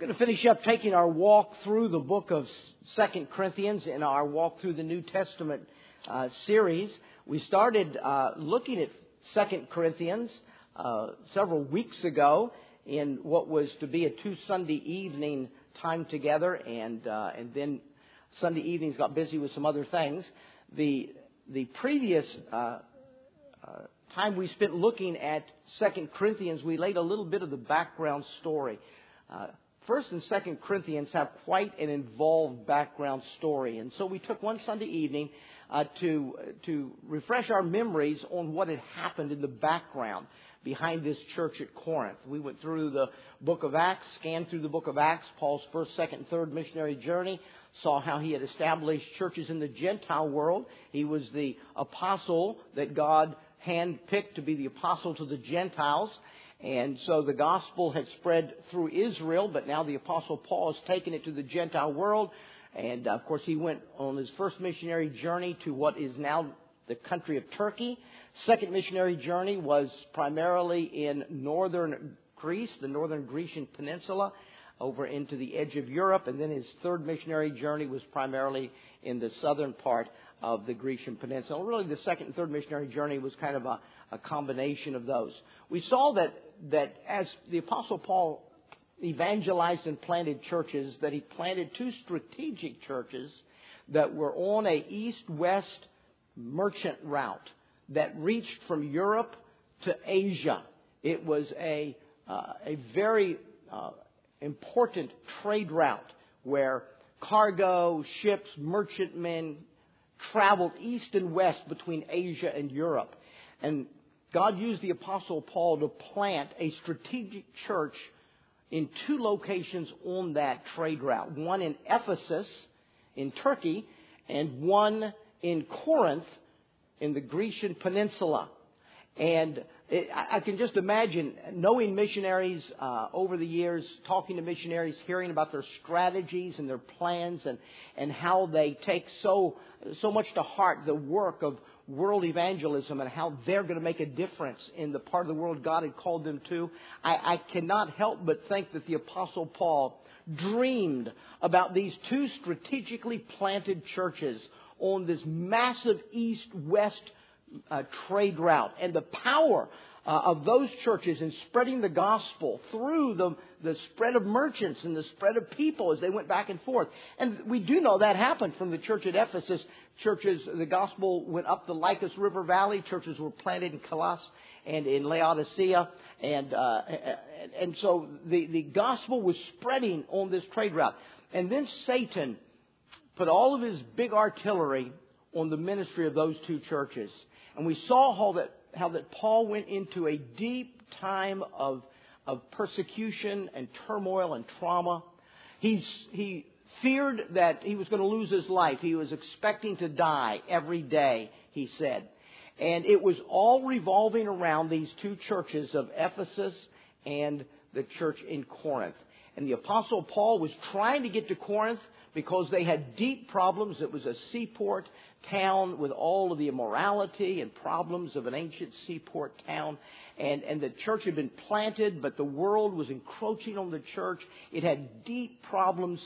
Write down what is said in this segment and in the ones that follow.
We're going to finish up taking our walk through the book of Second Corinthians in our walk through the New Testament uh, series. We started uh, looking at Second Corinthians uh, several weeks ago in what was to be a two Sunday evening time together, and uh, and then Sunday evenings got busy with some other things. The the previous uh, uh, time we spent looking at Second Corinthians, we laid a little bit of the background story. Uh, First and Second Corinthians have quite an involved background story, and so we took one Sunday evening uh, to to refresh our memories on what had happened in the background behind this church at Corinth. We went through the book of Acts, scanned through the book of Acts, Paul's first, second, and third missionary journey, saw how he had established churches in the Gentile world. He was the apostle that God handpicked to be the apostle to the Gentiles. And so the gospel had spread through Israel, but now the apostle Paul has taken it to the Gentile world. And of course, he went on his first missionary journey to what is now the country of Turkey. Second missionary journey was primarily in northern Greece, the northern Grecian peninsula, over into the edge of Europe. And then his third missionary journey was primarily in the southern part of the Grecian peninsula. Really, the second and third missionary journey was kind of a, a combination of those. We saw that that as the Apostle Paul evangelized and planted churches, that he planted two strategic churches that were on a east-west merchant route that reached from Europe to Asia. It was a, uh, a very uh, important trade route where cargo, ships, merchantmen traveled east and west between Asia and Europe. And God used the Apostle Paul to plant a strategic church in two locations on that trade route one in Ephesus in Turkey, and one in Corinth in the Grecian peninsula. And it, I can just imagine knowing missionaries uh, over the years, talking to missionaries, hearing about their strategies and their plans, and and how they take so so much to heart the work of world evangelism and how they're going to make a difference in the part of the world God had called them to, I, I cannot help but think that the Apostle Paul dreamed about these two strategically planted churches on this massive east west uh, trade route and the power uh, of those churches in spreading the gospel through the, the spread of merchants and the spread of people as they went back and forth. And we do know that happened from the church at Ephesus. Churches, the gospel went up the Lycus River Valley. Churches were planted in Colossus and in Laodicea. And, uh, and so the, the gospel was spreading on this trade route. And then Satan put all of his big artillery on the ministry of those two churches. And we saw how that how that Paul went into a deep time of, of persecution and turmoil and trauma. He's, he feared that he was going to lose his life. He was expecting to die every day, he said. And it was all revolving around these two churches of Ephesus and the church in Corinth. And the Apostle Paul was trying to get to Corinth because they had deep problems. It was a seaport town with all of the immorality and problems of an ancient seaport town. And, and the church had been planted, but the world was encroaching on the church. It had deep problems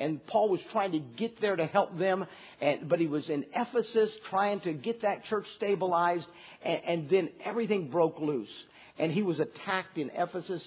and Paul was trying to get there to help them, and, but he was in Ephesus trying to get that church stabilized, and, and then everything broke loose. And he was attacked in Ephesus.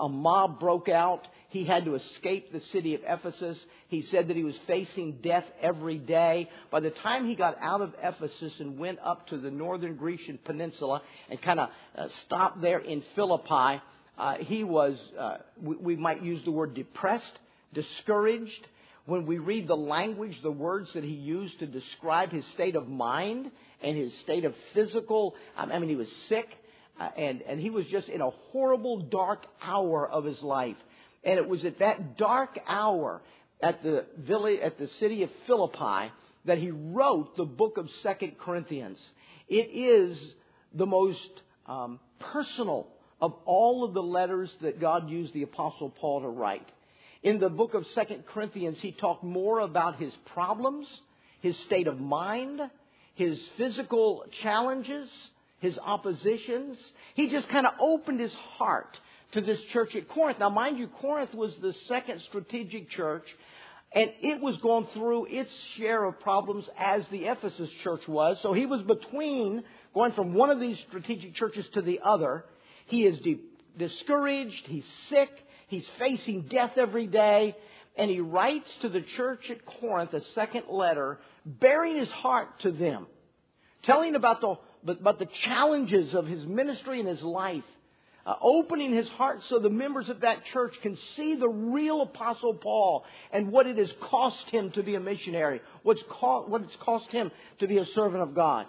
A mob broke out. He had to escape the city of Ephesus. He said that he was facing death every day. By the time he got out of Ephesus and went up to the northern Grecian peninsula and kind of uh, stopped there in Philippi, uh, he was, uh, we, we might use the word depressed, discouraged. When we read the language, the words that he used to describe his state of mind and his state of physical, I mean, he was sick. Uh, and, and he was just in a horrible, dark hour of his life. And it was at that dark hour at the village, at the city of Philippi that he wrote the book of Second Corinthians. It is the most um, personal of all of the letters that God used the apostle Paul to write. In the book of Second Corinthians, he talked more about his problems, his state of mind, his physical challenges, his oppositions. He just kind of opened his heart to this church at Corinth. Now, mind you, Corinth was the second strategic church, and it was going through its share of problems as the Ephesus church was. So he was between going from one of these strategic churches to the other. He is de- discouraged, he's sick, he's facing death every day, and he writes to the church at Corinth a second letter, bearing his heart to them, telling about the, about the challenges of his ministry and his life uh, opening his heart so the members of that church can see the real Apostle Paul and what it has cost him to be a missionary, what's co- what it's cost him to be a servant of God.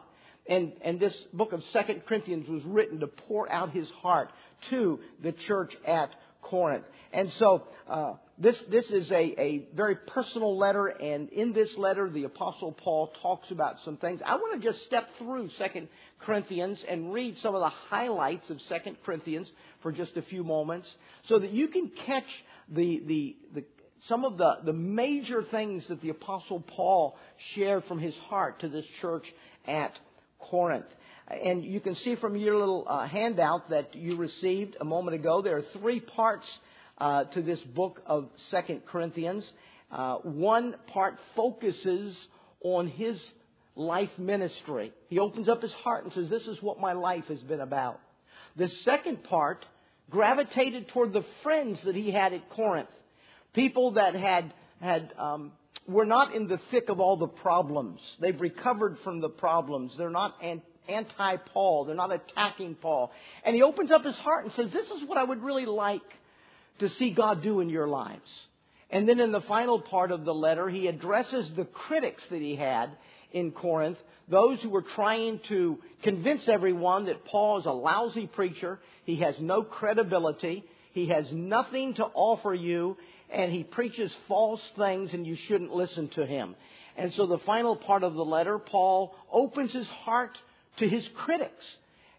And, and this book of Second Corinthians was written to pour out his heart to the church at Corinth. And so uh, this, this is a, a very personal letter, and in this letter, the Apostle Paul talks about some things. I want to just step through Second Corinthians and read some of the highlights of Second Corinthians for just a few moments so that you can catch the, the, the, some of the, the major things that the Apostle Paul shared from his heart to this church at Corinth. And you can see from your little uh, handout that you received a moment ago, there are three parts uh, to this book of Second Corinthians. Uh, one part focuses on his life ministry. He opens up his heart and says, This is what my life has been about. The second part gravitated toward the friends that he had at Corinth. People that had, had, um, were not in the thick of all the problems. They've recovered from the problems. They're not anti Paul. They're not attacking Paul. And he opens up his heart and says, This is what I would really like to see God do in your lives. And then in the final part of the letter, he addresses the critics that he had in Corinth, those who were trying to convince everyone that Paul is a lousy preacher, he has no credibility, he has nothing to offer you, and he preaches false things and you shouldn't listen to him. And so the final part of the letter, Paul opens his heart to his critics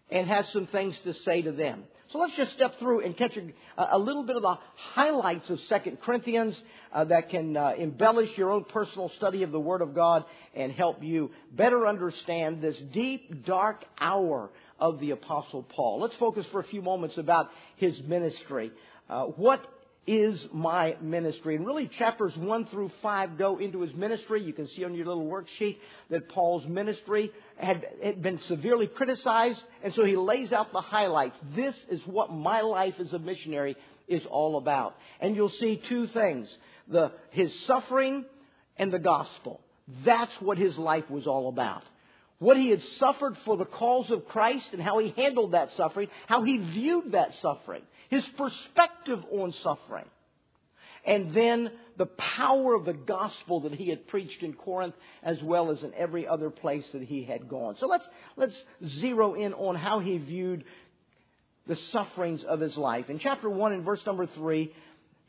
and has some things to say to them. So let's just step through and catch a, a little bit of the highlights of Second Corinthians uh, that can uh, embellish your own personal study of the Word of God and help you better understand this deep, dark hour of the Apostle Paul. Let's focus for a few moments about his ministry. Uh, what is my ministry. And really, chapters 1 through 5 go into his ministry. You can see on your little worksheet that Paul's ministry had, had, been severely criticized, and so he lays out the highlights. This is what my life as a missionary is all about. And you'll see two things the, his suffering and the gospel. That's what his life was all about. What he had suffered for the cause of Christ and how he handled that suffering, how he viewed that suffering his perspective on suffering. And then the power of the gospel that he had preached in Corinth as well as in every other place that he had gone. So let's, let's zero in on how he viewed the sufferings of his life. In chapter 1 and verse number 3,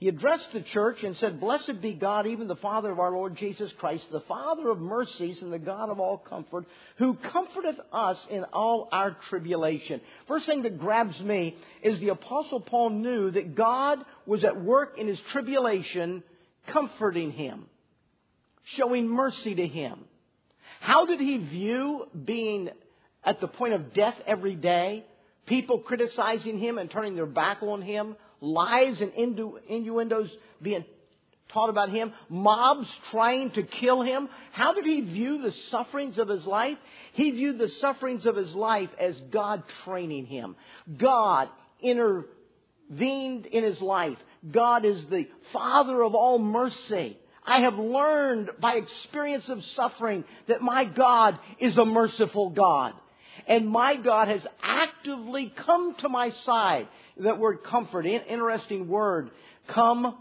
he addressed the church and said, Blessed be God, even the Father of our Lord Jesus Christ, the Father of mercies and the God of all comfort, who comforteth us in all our tribulation. First thing that grabs me is the Apostle Paul knew that God was at work in his tribulation, comforting him, showing mercy to him. How did he view being at the point of death every day? People criticizing him and turning their back on him, lies and innu- innuendos being taught about him, mobs trying to kill him. How did he view the sufferings of his life? He viewed the sufferings of his life as God training him. God intervened in his life. God is the Father of all mercy. I have learned by experience of suffering that my God is a merciful God. And my God has actively come to my side that word comfort, interesting word. Come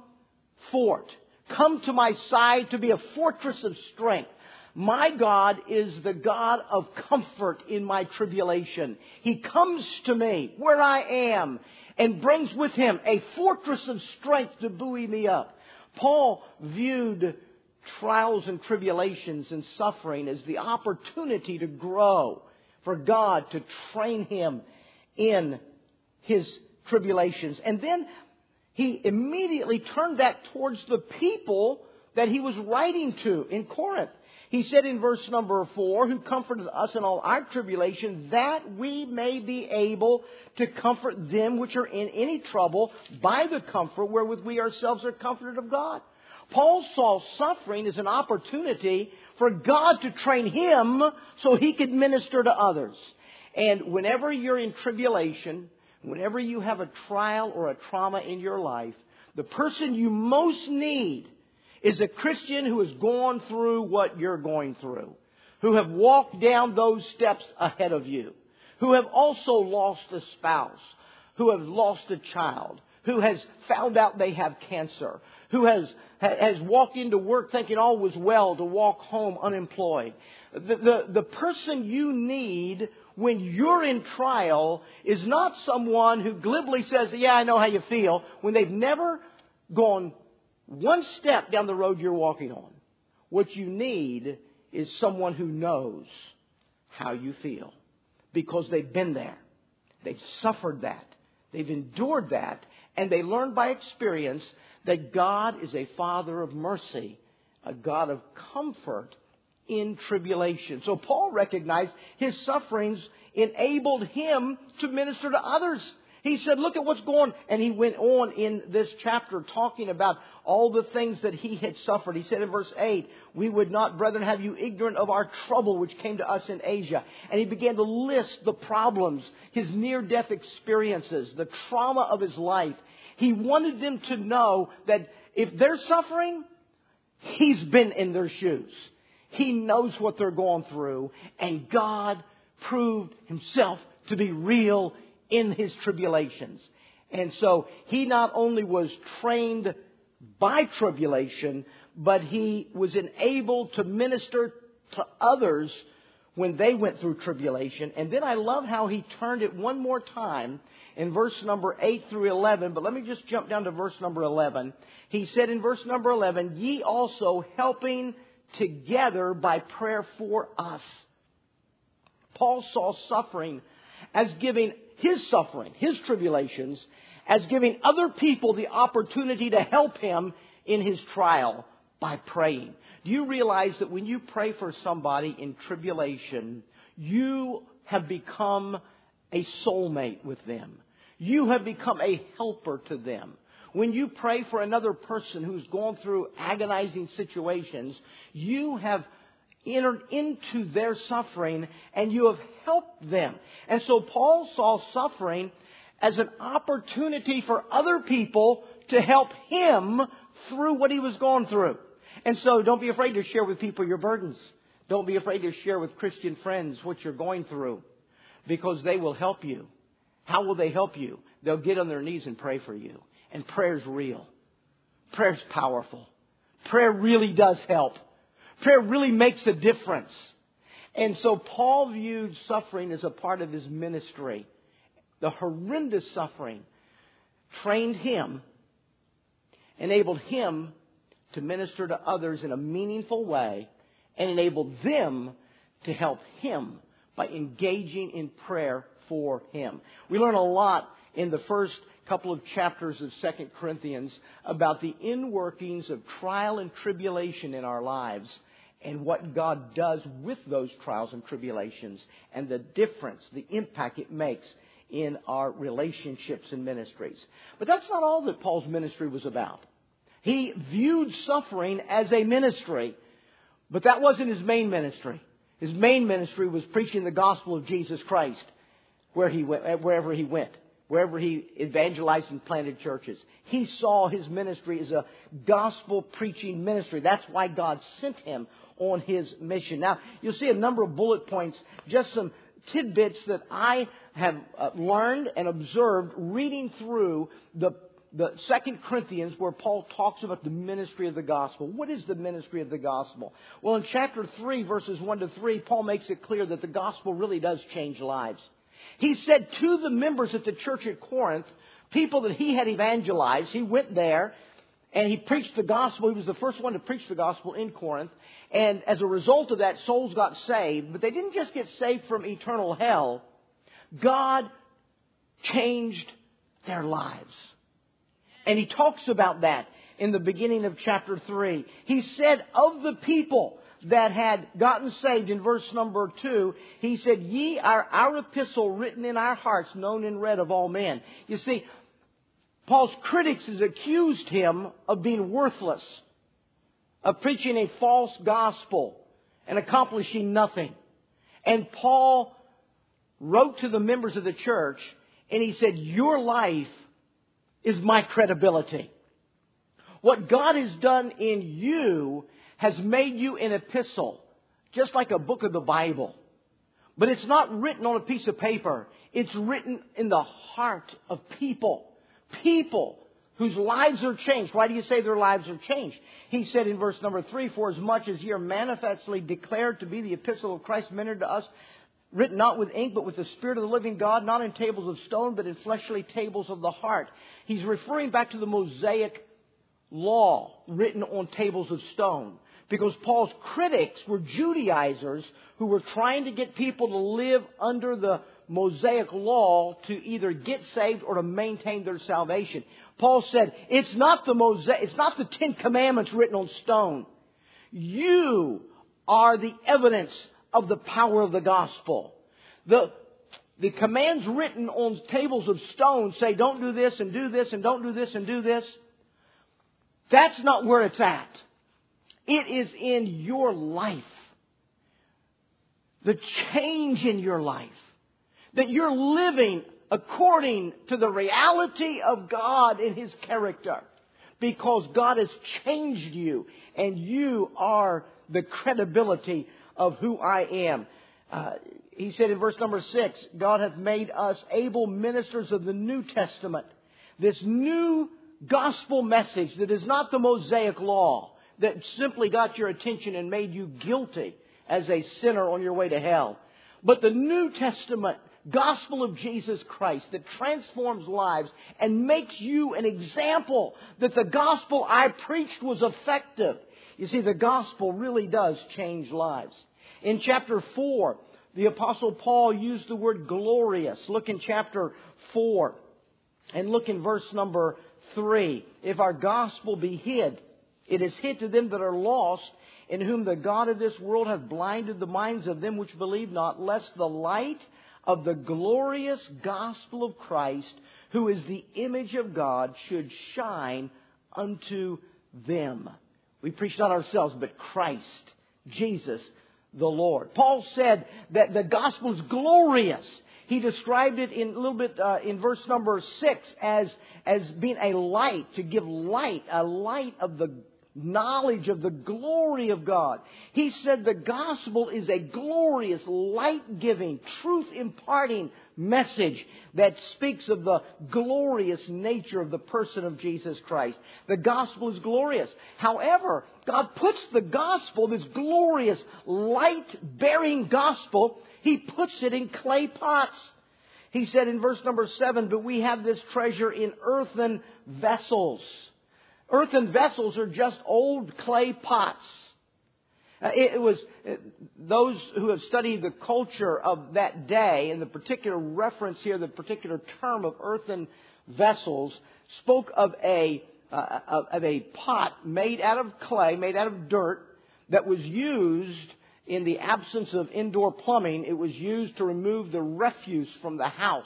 fort. Come to my side to be a fortress of strength. My God is the God of comfort in my tribulation. He comes to me where I am and brings with him a fortress of strength to buoy me up. Paul viewed trials and tribulations and suffering as the opportunity to grow, for God to train him in his tribulations. And then he immediately turned that towards the people that he was writing to in Corinth. He said in verse number four, who comforted us in all our tribulation, that we may be able to comfort them which are in any trouble by the comfort wherewith we ourselves are comforted of God. Paul saw suffering as an opportunity for God to train him so he could minister to others. And whenever you're in tribulation, whenever you have a trial or a trauma in your life, the person you most need is a Christian who has gone through what you're going through, who have walked down those steps ahead of you, who have also lost a spouse, who have lost a child, who has found out they have cancer, who has, has walked into work thinking all was well to walk home unemployed. The, the, the person you need when you're in trial is not someone who glibly says, Yeah, I know how you feel, when they've never gone one step down the road you're walking on. What you need is someone who knows how you feel because they've been there. They've suffered that. They've endured that. And they learned by experience that God is a Father of mercy, a God of comfort in tribulation. So Paul recognized his sufferings enabled him to minister to others. He said, look at what's going, and he went on in this chapter talking about all the things that he had suffered. He said in verse 8, we would not, brethren, have you ignorant of our trouble which came to us in Asia. And he began to list the problems, his near-death experiences, the trauma of his life. He wanted them to know that if they're suffering, he's been in their shoes. He knows what they're going through, and God proved himself to be real in his tribulations. And so he not only was trained by tribulation, but he was enabled to minister to others when they went through tribulation. And then I love how he turned it one more time in verse number 8 through 11. But let me just jump down to verse number 11. He said in verse number 11, Ye also helping together by prayer for us. Paul saw suffering as giving his suffering, his tribulations, as giving other people the opportunity to help him in his trial by praying. Do you realize that when you pray for somebody in tribulation, you have become a soulmate with them? You have become a helper to them. When you pray for another person who's gone through agonizing situations, you have entered into their suffering and you have helped them. And so Paul saw suffering as an opportunity for other people to help him through what he was going through. And so don't be afraid to share with people your burdens. Don't be afraid to share with Christian friends what you're going through because they will help you. How will they help you? They'll get on their knees and pray for you. And prayer's real. Prayer's powerful. Prayer really does help. Prayer really makes a difference. And so Paul viewed suffering as a part of his ministry. The horrendous suffering trained him, enabled him to minister to others in a meaningful way, and enabled them to help him by engaging in prayer for him. We learn a lot in the first couple of chapters of Second Corinthians about the inworkings of trial and tribulation in our lives and what God does with those trials and tribulations and the difference, the impact it makes in our relationships and ministries. But that's not all that Paul's ministry was about. He viewed suffering as a ministry, but that wasn't his main ministry. His main ministry was preaching the gospel of Jesus Christ where he went, wherever he went wherever he evangelized and planted churches. He saw his ministry as a gospel preaching ministry. That's why God sent him on his mission. Now, you'll see a number of bullet points, just some tidbits that I have uh, learned and observed reading through the the Second Corinthians, where Paul talks about the ministry of the gospel. What is the ministry of the gospel? Well, in chapter three, verses one to three, Paul makes it clear that the gospel really does change lives. He said to the members at the church at Corinth, people that he had evangelized, he went there and he preached the gospel. He was the first one to preach the gospel in Corinth. And as a result of that, souls got saved. But they didn't just get saved from eternal hell. God changed their lives. And he talks about that in the beginning of chapter 3. He said of the people that had gotten saved in verse number two, he said, Ye are our epistle written in our hearts, known and read of all men. You see, Paul's critics has accused him of being worthless, of preaching a false gospel and accomplishing nothing. And Paul wrote to the members of the church and he said, Your life is my credibility. What God has done in you has made you an epistle, just like a book of the Bible. But it's not written on a piece of paper. It's written in the heart of people. People whose lives are changed. Why do you say their lives are changed? He said in verse number three, For as much as ye are manifestly declared to be the epistle of Christ ministered to us, written not with ink, but with the Spirit of the living God, not in tables of stone, but in fleshly tables of the heart. He's referring back to the Mosaic law written on tables of stone. Because Paul's critics were Judaizers who were trying to get people to live under the Mosaic law to either get saved or to maintain their salvation. Paul said, it's not the Mosaic, it's not the Ten Commandments written on stone. You are the evidence of the power of the gospel. The, the commands written on tables of stone say don't do this and do this and don't do this and do this. That's not where it's at. It is in your life. The change in your life. That you're living according to the reality of God in His character. Because God has changed you and you are the credibility of who I am. Uh, he said in verse number six, God hath made us able ministers of the New Testament. This new gospel message that is not the Mosaic law that simply got your attention and made you guilty as a sinner on your way to hell. But the New Testament gospel of Jesus Christ that transforms lives and makes you an example that the gospel I preached was effective. You see, the gospel really does change lives. In chapter 4, the apostle Paul used the word glorious. Look in chapter 4 and look in verse number 3. If our gospel be hid, it is hid to them that are lost, in whom the God of this world hath blinded the minds of them which believe not, lest the light of the glorious gospel of Christ, who is the image of God, should shine unto them. We preach not ourselves, but Christ, Jesus, the Lord. Paul said that the gospel is glorious. He described it in a little bit uh, in verse number six as as being a light to give light, a light of the knowledge of the glory of God. He said the gospel is a glorious, light giving, truth imparting message that speaks of the glorious nature of the person of Jesus Christ. The gospel is glorious. However, God puts the gospel, this glorious, light bearing gospel, He puts it in clay pots. He said in verse number seven, but we have this treasure in earthen vessels Earthen vessels are just old clay pots. Uh, it was uh, those who have studied the culture of that day, and the particular reference here, the particular term of earthen vessels, spoke of a uh, of a pot made out of clay, made out of dirt, that was used in the absence of indoor plumbing. It was used to remove the refuse from the house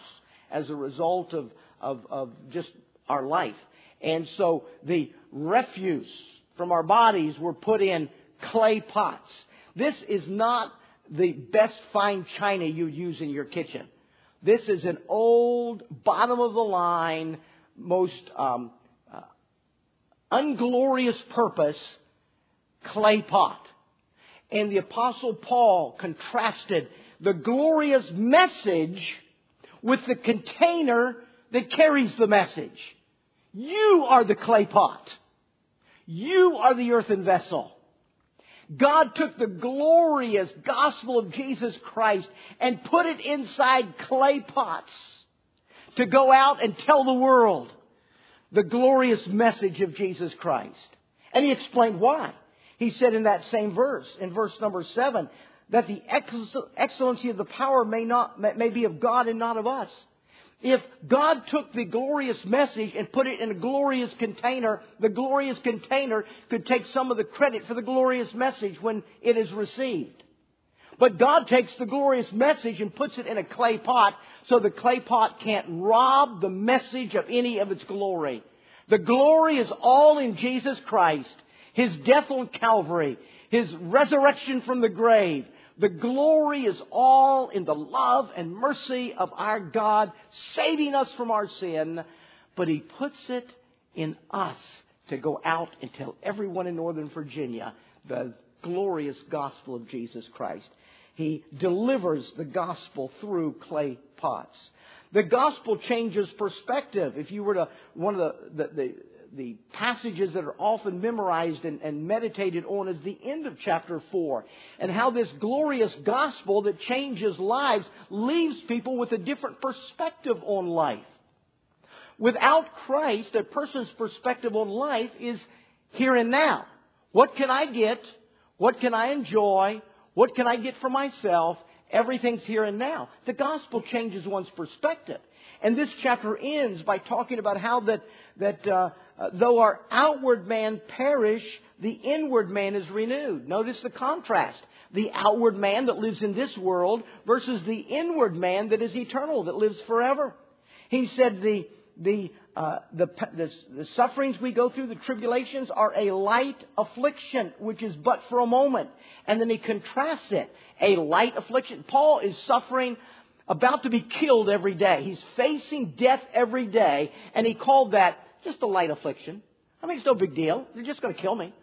as a result of of, of just our life. And so the refuse from our bodies were put in clay pots. This is not the best fine china you use in your kitchen. This is an old, bottom of the line, most um, uh, unglorious purpose clay pot. And the Apostle Paul contrasted the glorious message with the container that carries the message. You are the clay pot. You are the earthen vessel. God took the glorious gospel of Jesus Christ and put it inside clay pots to go out and tell the world the glorious message of Jesus Christ. And he explained why. He said in that same verse, in verse number seven, that the excellency of the power may not, may be of God and not of us. If God took the glorious message and put it in a glorious container, the glorious container could take some of the credit for the glorious message when it is received. But God takes the glorious message and puts it in a clay pot so the clay pot can't rob the message of any of its glory. The glory is all in Jesus Christ, His death on Calvary, His resurrection from the grave. The glory is all in the love and mercy of our God, saving us from our sin, but He puts it in us to go out and tell everyone in Northern Virginia the glorious gospel of Jesus Christ. He delivers the gospel through clay pots. The gospel changes perspective. If you were to, one of the, the, the, the passages that are often memorized and, and, meditated on is the end of chapter 4 and how this glorious gospel that changes lives leaves people with a different perspective on life. Without Christ, a person's perspective on life is here and now. What can I get? What can I enjoy? What can I get for myself? Everything's here and now. The gospel changes one's perspective. And this chapter ends by talking about how that, that uh, though our outward man perish, the inward man is renewed. Notice the contrast. The outward man that lives in this world versus the inward man that is eternal, that lives forever. He said the, the, uh, the, the, the sufferings we go through, the tribulations, are a light affliction, which is but for a moment. And then he contrasts it. A light affliction. Paul is suffering, about to be killed every day. He's facing death every day, and he called that just a light affliction. I mean, it's no big deal. They're just going to kill me.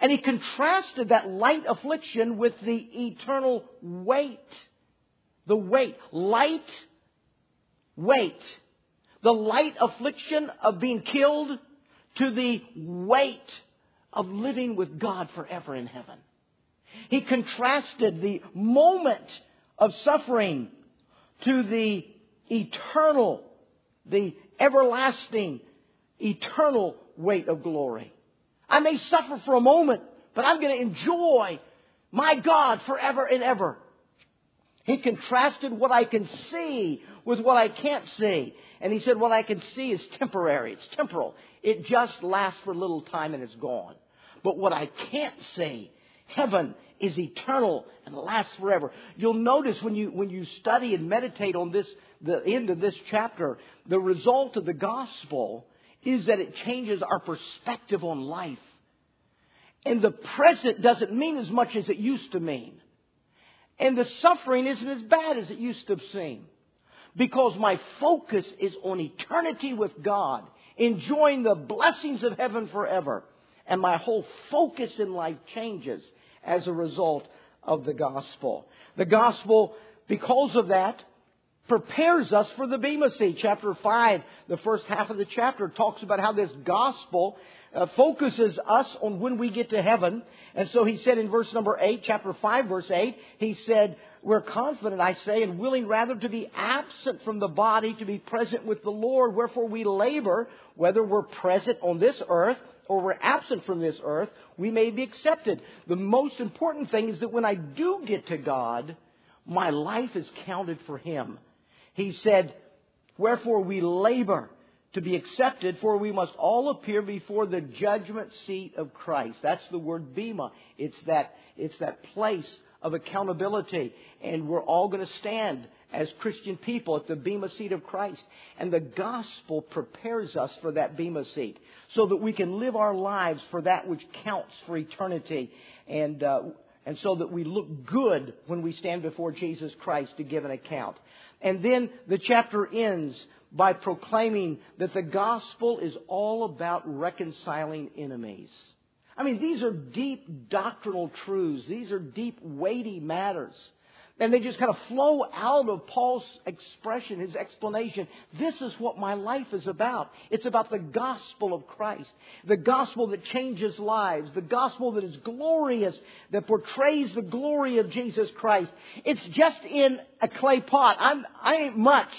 And he contrasted that light affliction with the eternal weight. The weight. Light weight the light affliction of being killed to the weight of living with God forever in heaven. He contrasted the moment of suffering to the eternal, the everlasting, eternal weight of glory. I may suffer for a moment, but I'm going to enjoy my God forever and ever. He contrasted what I can see with what I can't see. And he said, What I can see is temporary, it's temporal. It just lasts for a little time and it's gone. But what I can't see, heaven is eternal and lasts forever. You'll notice when you, when you study and meditate on this, the end of this chapter, the result of the gospel is that it changes our perspective on life. And the present doesn't mean as much as it used to mean. And the suffering isn't as bad as it used to seem because my focus is on eternity with God, enjoying the blessings of heaven forever. And my whole focus in life changes as a result of the gospel. The gospel, because of that, prepares us for the Bema Seat. Chapter 5, the first half of the chapter, talks about how this gospel uh, focuses us on when we get to heaven. And so he said in verse number 8, chapter 5, verse 8, he said, we're confident, I say, and willing rather to be absent from the body to be present with the Lord. Wherefore we labor, whether we're present on this earth or we're absent from this earth, we may be accepted. The most important thing is that when I do get to God, my life is counted for Him. He said, Wherefore we labor to be accepted, for we must all appear before the judgment seat of Christ. That's the word bema. It's that, it's that place of accountability. And we're all going to stand as Christian people at the Bema seat of Christ. And the gospel prepares us for that Bema seat so that we can live our lives for that which counts for eternity. And, uh, and so that we look good when we stand before Jesus Christ to give an account. And then the chapter ends by proclaiming that the gospel is all about reconciling enemies. I mean, these are deep doctrinal truths. These are deep, weighty matters. And they just kind of flow out of Paul's expression, his explanation. This is what my life is about. It's about the gospel of Christ. The gospel that changes lives. The gospel that is glorious, that portrays the glory of Jesus Christ. It's just in a clay pot. I'm, I ain't much,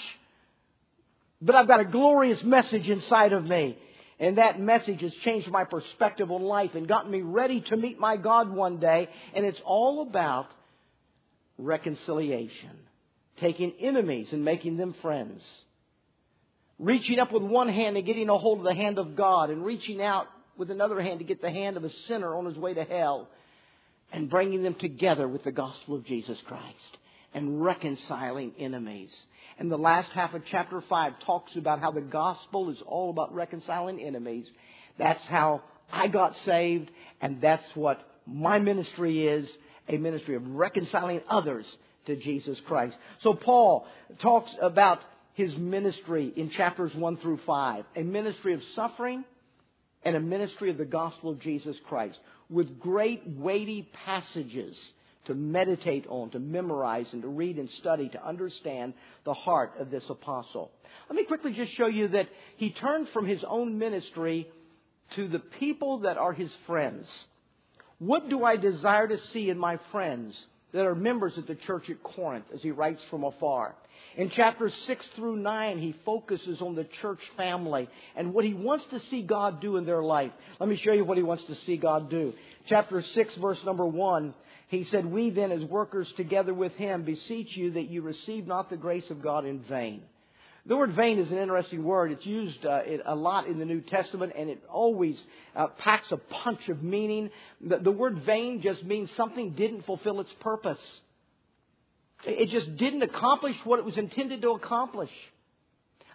but I've got a glorious message inside of me. And that message has changed my perspective on life and gotten me ready to meet my God one day. And it's all about reconciliation. taking enemies and making them friends, reaching up with one hand and getting a hold of the hand of God, and reaching out with another hand to get the hand of a sinner on his way to hell, and bringing them together with the gospel of Jesus Christ, and reconciling enemies. And the last half of chapter 5 talks about how the gospel is all about reconciling enemies. That's how I got saved, and that's what my ministry is a ministry of reconciling others to Jesus Christ. So Paul talks about his ministry in chapters 1 through 5 a ministry of suffering and a ministry of the gospel of Jesus Christ with great weighty passages to meditate on, to memorize, and to read and study to understand the heart of this apostle. Let me quickly just show you that he turned from his own ministry to the people that are his friends. What do I desire to see in my friends that are members of the church at Corinth, as he writes from afar? In chapters 6 through 9, he focuses on the church family and what he wants to see God do in their life. Let me show you what he wants to see God do. Chapter 6, verse number 1, he said, We then, as workers together with him, beseech you that you receive not the grace of God in vain. The word vain is an interesting word. It's used uh, a lot in the New Testament, and it always uh, packs a punch of meaning. The, the word vain just means something didn't fulfill its purpose. It just didn't accomplish what it was intended to accomplish.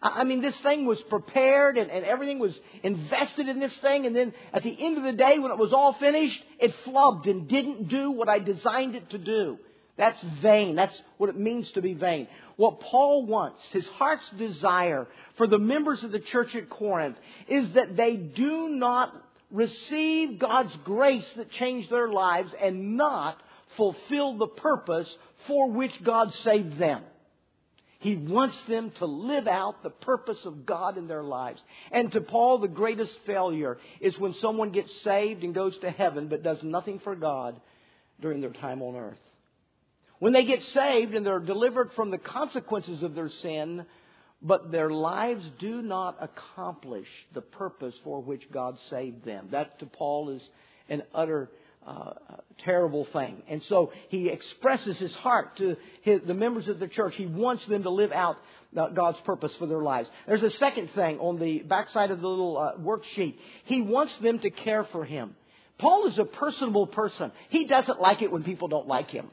I mean, this thing was prepared and, and, everything was invested in this thing, and then at the end of the day, when it was all finished, it flubbed and didn't do what I designed it to do. That's vain. That's what it means to be vain. What Paul wants, his heart's desire for the members of the church at Corinth, is that they do not receive God's grace that changed their lives and not fulfill the purpose for which God saved them. He wants them to live out the purpose of God in their lives. And to Paul, the greatest failure is when someone gets saved and goes to heaven but does nothing for God during their time on earth. When they get saved and they're delivered from the consequences of their sin, but their lives do not accomplish the purpose for which God saved them. That to Paul is an utter uh, terrible thing. And so he expresses his heart to his, the members of the church. He wants them to live out uh, God's purpose for their lives. There's a second thing on the backside of the little uh, worksheet. He wants them to care for him. Paul is a personable person. He doesn't like it when people don't like him.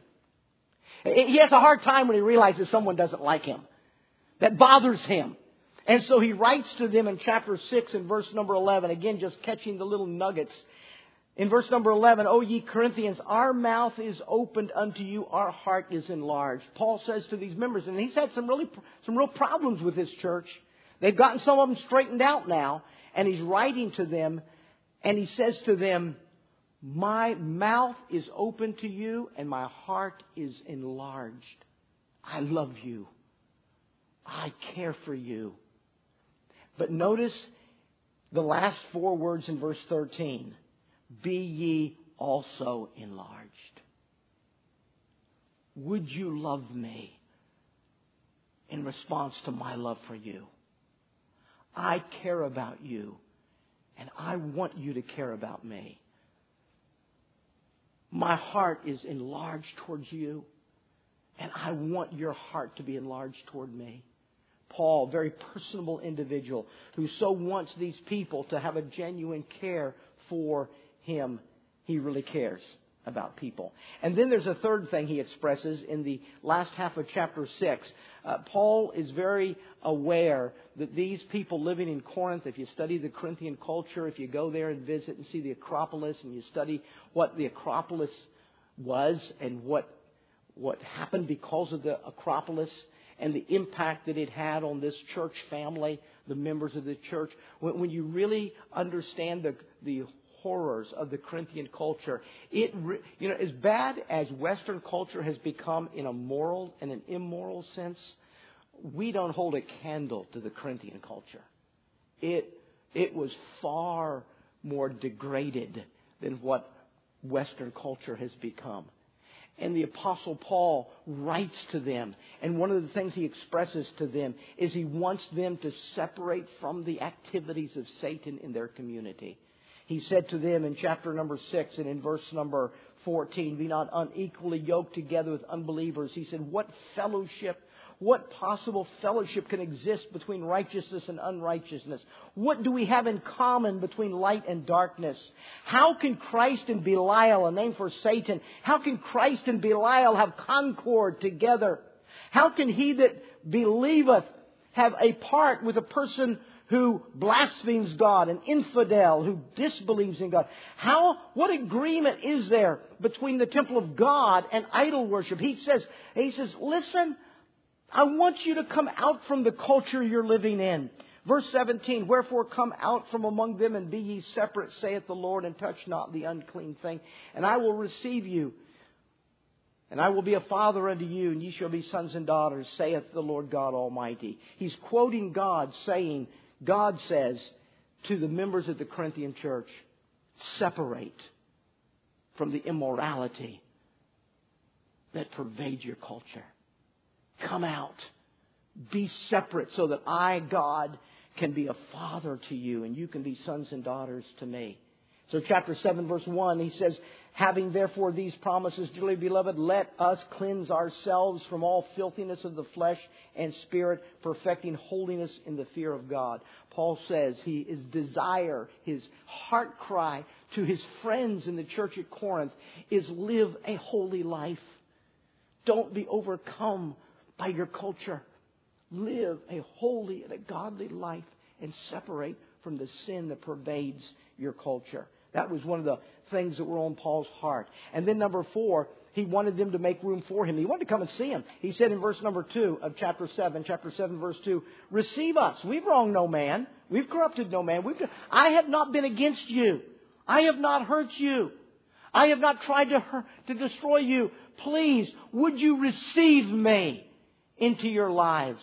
He has a hard time when he realizes someone doesn't like him. That bothers him. And so he writes to them in chapter 6 and verse number 11, again, just catching the little nuggets. In verse number 11, O ye Corinthians, our mouth is opened unto you, our heart is enlarged. Paul says to these members, and he's had some really, some real problems with his church. They've gotten some of them straightened out now, and he's writing to them, and he says to them, my mouth is open to you and my heart is enlarged. I love you. I care for you. But notice the last four words in verse 13 Be ye also enlarged. Would you love me in response to my love for you? I care about you, and I want you to care about me. My heart is enlarged towards you, and I want your heart to be enlarged toward me. Paul, very personable individual who so wants these people to have a genuine care for him. He really cares about people. And then there's a third thing he expresses in the last half of chapter 6. Uh, Paul is very aware that these people living in Corinth, if you study the Corinthian culture, if you go there and visit and see the Acropolis and you study what the Acropolis was and what, what happened because of the Acropolis and the impact that it had on this church family, the members of the church, when, when you really understand the, the horrors of the Corinthian culture. It, you know, as bad as Western culture has become in a moral and an immoral sense, we don't hold a candle to the Corinthian culture. It, it was far more degraded than what Western culture has become. And the Apostle Paul writes to them. And one of the things he expresses to them is he wants them to separate from the activities of Satan in their community. He said to them in chapter number 6 and in verse number 14, Be not unequally yoked together with unbelievers. He said, What fellowship What possible fellowship can exist between righteousness and unrighteousness? What do we have in common between light and darkness? How can Christ and Belial, a name for Satan, how can Christ and Belial have concord together? How can he that believeth have a part with a person who blasphemes God, an infidel who disbelieves in God. How, what agreement is there between the temple of God and idol worship? He says, he says, listen, I want you to come out from the culture you're living in. Verse 17, wherefore come out from among them and be ye separate, saith the Lord, and touch not the unclean thing, and I will receive you. And I will be a father unto you, and ye shall be sons and daughters, saith the Lord God Almighty. He's quoting God saying, God says to the members of the Corinthian church, separate from the immorality that pervades your culture. Come out. Be separate so that I, God, can be a father to you and you can be sons and daughters to me. So chapter 7 verse 1, he says, Having therefore these promises, dearly beloved, let us cleanse ourselves from all filthiness of the flesh and spirit, perfecting holiness in the fear of God. Paul says he, his desire, his heart cry to his friends in the church at Corinth is live a holy life. Don't be overcome by your culture. Live a holy and a godly life and separate from the sin that pervades your culture. That was one of the things that were on Paul's heart. And then number four, he wanted them to make room for him. He wanted to come and see him. He said in verse number two of chapter seven, chapter seven, verse two, receive us. We've wronged no man. We've corrupted no man. We've, I have not been against you. I have not hurt you. I have not tried to, hurt, to destroy you. Please, would you receive me into your lives?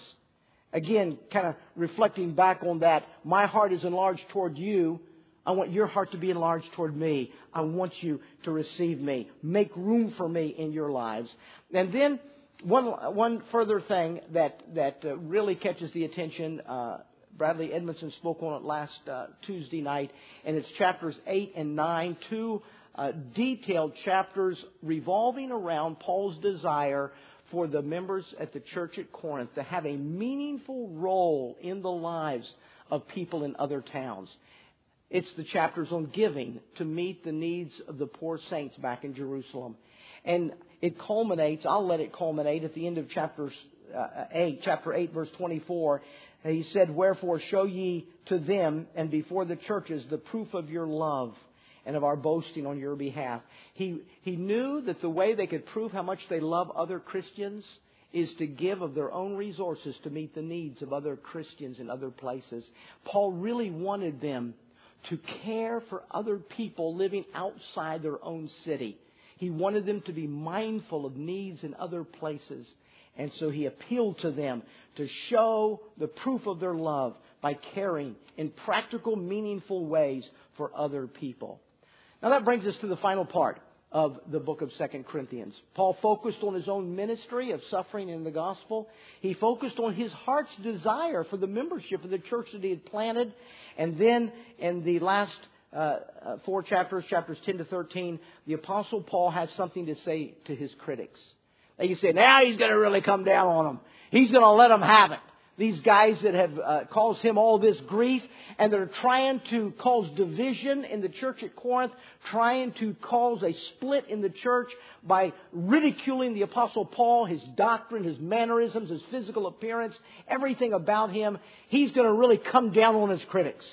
Again, kind of reflecting back on that, my heart is enlarged toward you I want your heart to be enlarged toward me. I want you to receive me. Make room for me in your lives. And then one, one further thing that, that uh, really catches the attention, uh, Bradley Edmondson spoke on it last uh, Tuesday night, and it's chapters 8 and 9, two uh, detailed chapters revolving around Paul's desire for the members at the church at Corinth to have a meaningful role in the lives of people in other towns. It's the chapters on giving to meet the needs of the poor saints back in Jerusalem. And it culminates, I'll let it culminate at the end of chapter uh, 8, chapter 8, verse 24. He said, Wherefore show ye to them and before the churches the proof of your love and of our boasting on your behalf. He, he knew that the way they could prove how much they love other Christians is to give of their own resources to meet the needs of other Christians in other places. Paul really wanted them to care for other people living outside their own city. He wanted them to be mindful of needs in other places. And so he appealed to them to show the proof of their love by caring in practical, meaningful ways for other people. Now that brings us to the final part of the book of Second Corinthians. Paul focused on his own ministry of suffering in the gospel. He focused on his heart's desire for the membership of the church that he had planted. And then in the last uh, uh, four chapters, chapters 10 to 13, the apostle Paul has something to say to his critics. They say, now he's going to really come down on them. He's going to let them have it these guys that have uh, caused him all this grief, and they're trying to cause division in the church at Corinth, trying to cause a split in the church by ridiculing the Apostle Paul, his doctrine, his mannerisms, his physical appearance, everything about him. He's going to really come down on his critics.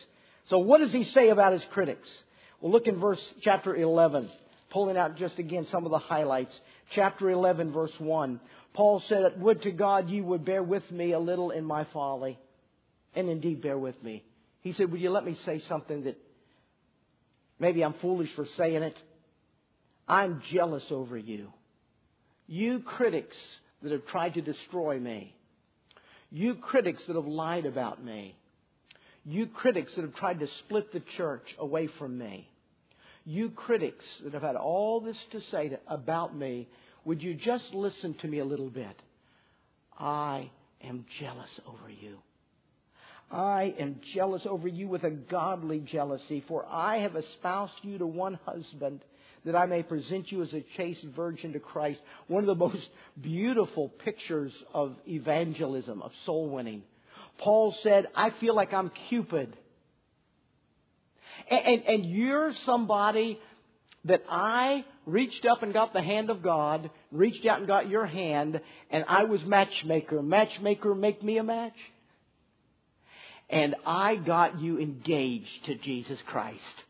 So what does he say about his critics? Well, look in verse chapter 11, pulling out just again some of the highlights. Chapter 11, verse 1. Paul said, Would to God you would bear with me a little in my folly. And indeed, bear with me. He said, Would you let me say something that maybe I'm foolish for saying it? I'm jealous over you. You critics that have tried to destroy me. You critics that have lied about me. You critics that have tried to split the church away from me. You critics that have had all this to say to, about me would you just listen to me a little bit? I am jealous over you. I am jealous over you with a godly jealousy, for I have espoused you to one husband, that I may present you as a chaste virgin to Christ. One of the most beautiful pictures of evangelism, of soul winning. Paul said, I feel like I'm Cupid. And, and, and you're somebody that I reached up and got the hand of God, reached out and got your hand, and I was matchmaker. Matchmaker, make me a match. And I got you engaged to Jesus Christ.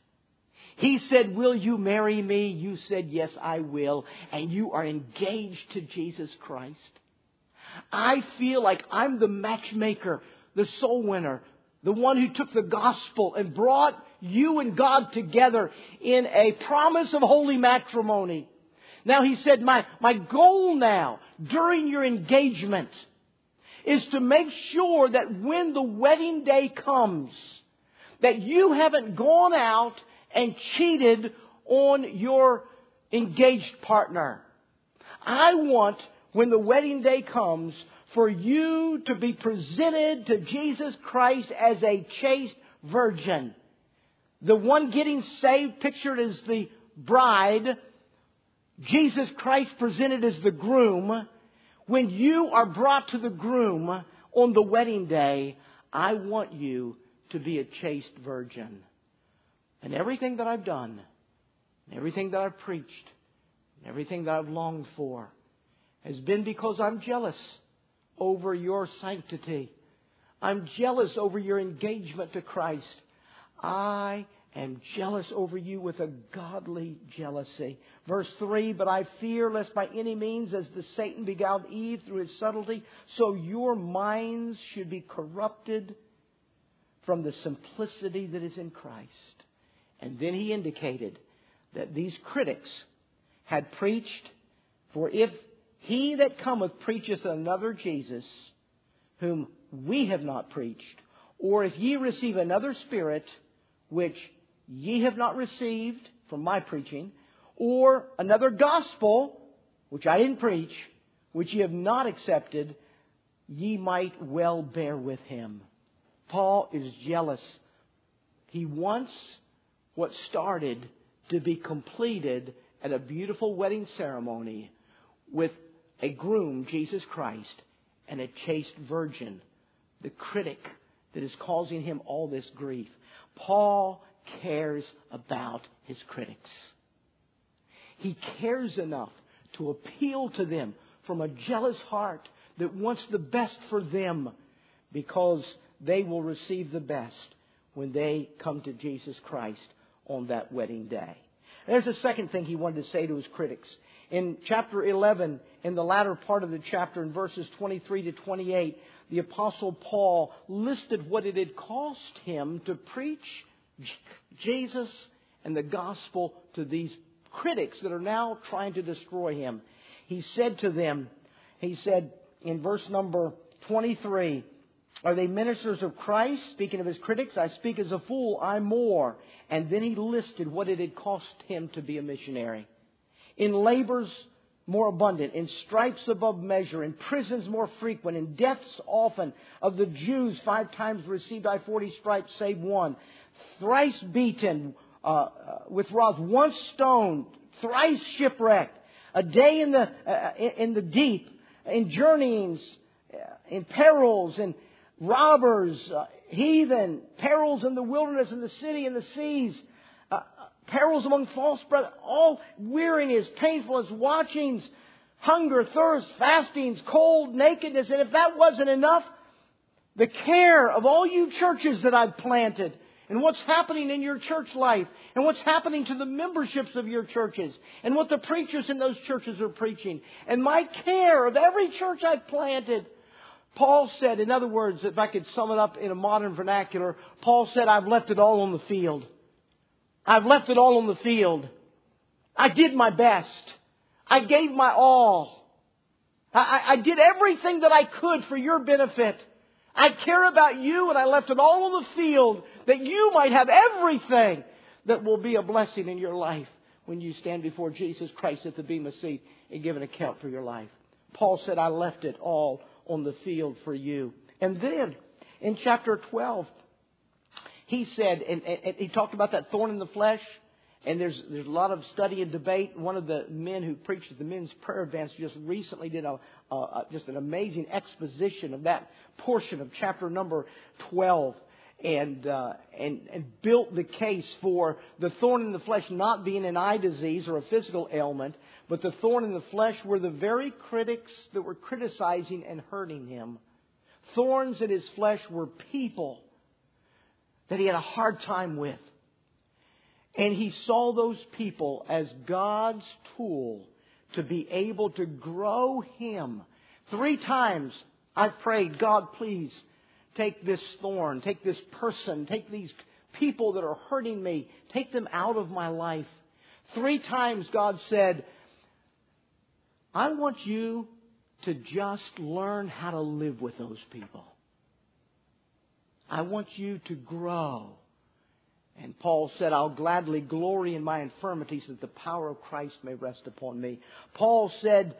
He said, Will you marry me? You said, Yes, I will. And you are engaged to Jesus Christ. I feel like I'm the matchmaker, the soul winner, the one who took the gospel and brought you and God together in a promise of holy matrimony. Now he said, my, my goal now during your engagement is to make sure that when the wedding day comes, that you haven't gone out and cheated on your engaged partner. I want, when the wedding day comes, for you to be presented to Jesus Christ as a chaste virgin. The one getting saved, pictured as the bride, Jesus Christ presented as the groom. When you are brought to the groom on the wedding day, I want you to be a chaste virgin. And everything that I've done, and everything that I've preached, and everything that I've longed for, has been because I'm jealous over your sanctity. I'm jealous over your engagement to Christ. I am jealous over you with a godly jealousy. Verse 3 But I fear lest by any means, as the Satan beguiled Eve through his subtlety, so your minds should be corrupted from the simplicity that is in Christ. And then he indicated that these critics had preached, For if he that cometh preacheth another Jesus, whom we have not preached, or if ye receive another Spirit, which ye have not received from my preaching, or another gospel, which I didn't preach, which ye have not accepted, ye might well bear with him. Paul is jealous. He wants what started to be completed at a beautiful wedding ceremony with a groom, Jesus Christ, and a chaste virgin, the critic that is causing him all this grief. Paul cares about his critics. He cares enough to appeal to them from a jealous heart that wants the best for them because they will receive the best when they come to Jesus Christ on that wedding day. There's a second thing he wanted to say to his critics. In chapter 11, in the latter part of the chapter, in verses 23 to 28, the Apostle Paul listed what it had cost him to preach Jesus and the gospel to these critics that are now trying to destroy him. He said to them, he said in verse number 23, are they ministers of Christ? Speaking of his critics, I speak as a fool, I'm more. And then he listed what it had cost him to be a missionary. In labors more abundant, in stripes above measure, in prisons more frequent, in deaths often. Of the Jews, five times received I forty stripes, save one. Thrice beaten uh, uh, with rods, once stoned, thrice shipwrecked, a day in the uh, in the deep, in journeyings, uh, in perils, in robbers, uh, heathen, perils in the wilderness, in the city, in the seas, uh, perils among false brothers, all weariness, painfulness, watchings, hunger, thirst, fastings, cold, nakedness. And if that wasn't enough, the care of all you churches that I've planted and what's happening in your church life and what's happening to the memberships of your churches and what the preachers in those churches are preaching and my care of every church I've planted Paul said, in other words, if I could sum it up in a modern vernacular, Paul said, I've left it all on the field. I've left it all on the field. I did my best. I gave my all. I, I, did everything that I could for your benefit. I care about you and I left it all on the field that you might have everything that will be a blessing in your life when you stand before Jesus Christ at the Bema seat and give an account for your life. Paul said, I left it all on the field for you. And then in chapter 12, he said, and, and, he talked about that thorn in the flesh, And there's, there's a lot of study and debate. One of the men who preached at the men's prayer advance just recently did a, a, just an amazing exposition of that portion of chapter number 12 and, uh, and, and built the case for the thorn in the flesh not being an eye disease or a physical ailment, but the thorn in the flesh were the very critics that were criticizing and hurting him. Thorns in his flesh were people that he had a hard time with. And he saw those people as God's tool to be able to grow him. Three times I've prayed, God, please take this thorn, take this person, take these people that are hurting me, take them out of my life. Three times God said, I want you to just learn how to live with those people. I want you to grow. And Paul said, I'll gladly glory in my infirmities that the power of Christ may rest upon me. Paul said,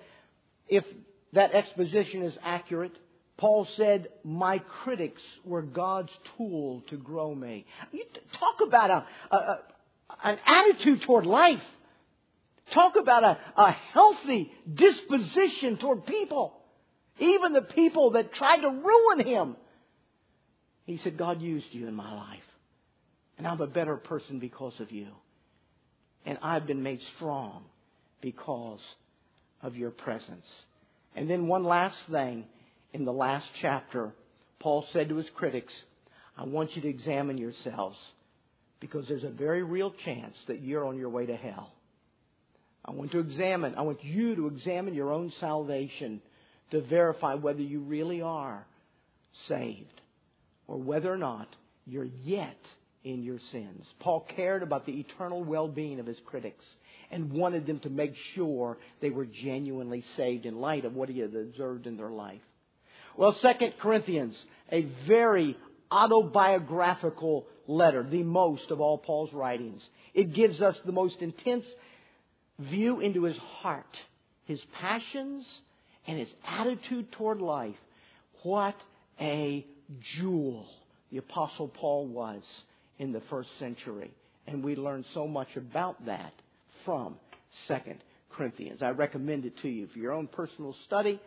if that exposition is accurate, Paul said, My critics were God's tool to grow me. You talk about a, a, an attitude toward life. Talk about a, a healthy disposition toward people. Even the people that tried to ruin him. He said, God used you in my life. And I'm a better person because of you. And I've been made strong because of your presence. And then one last thing in the last chapter, Paul said to his critics, I want you to examine yourselves because there's a very real chance that you're on your way to hell. I want to examine, I want you to examine your own salvation to verify whether you really are saved or whether or not you're yet in your sins. Paul cared about the eternal well being of his critics and wanted them to make sure they were genuinely saved in light of what he had observed in their life. Well, Second Corinthians, a very autobiographical letter, the most of all Paul's writings. It gives us the most intense view into his heart, his passions, and his attitude toward life. What a jewel the Apostle Paul was in the first century. And we learn so much about that from Second Corinthians. I recommend it to you for your own personal study,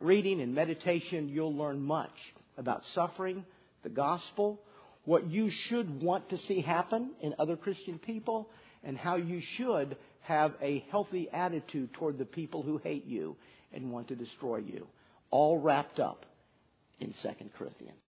reading, and meditation. You'll learn much about suffering, the gospel, what you should want to see happen in other Christian people, and how you should have a healthy attitude toward the people who hate you and want to destroy you. All wrapped up in 2 Corinthians.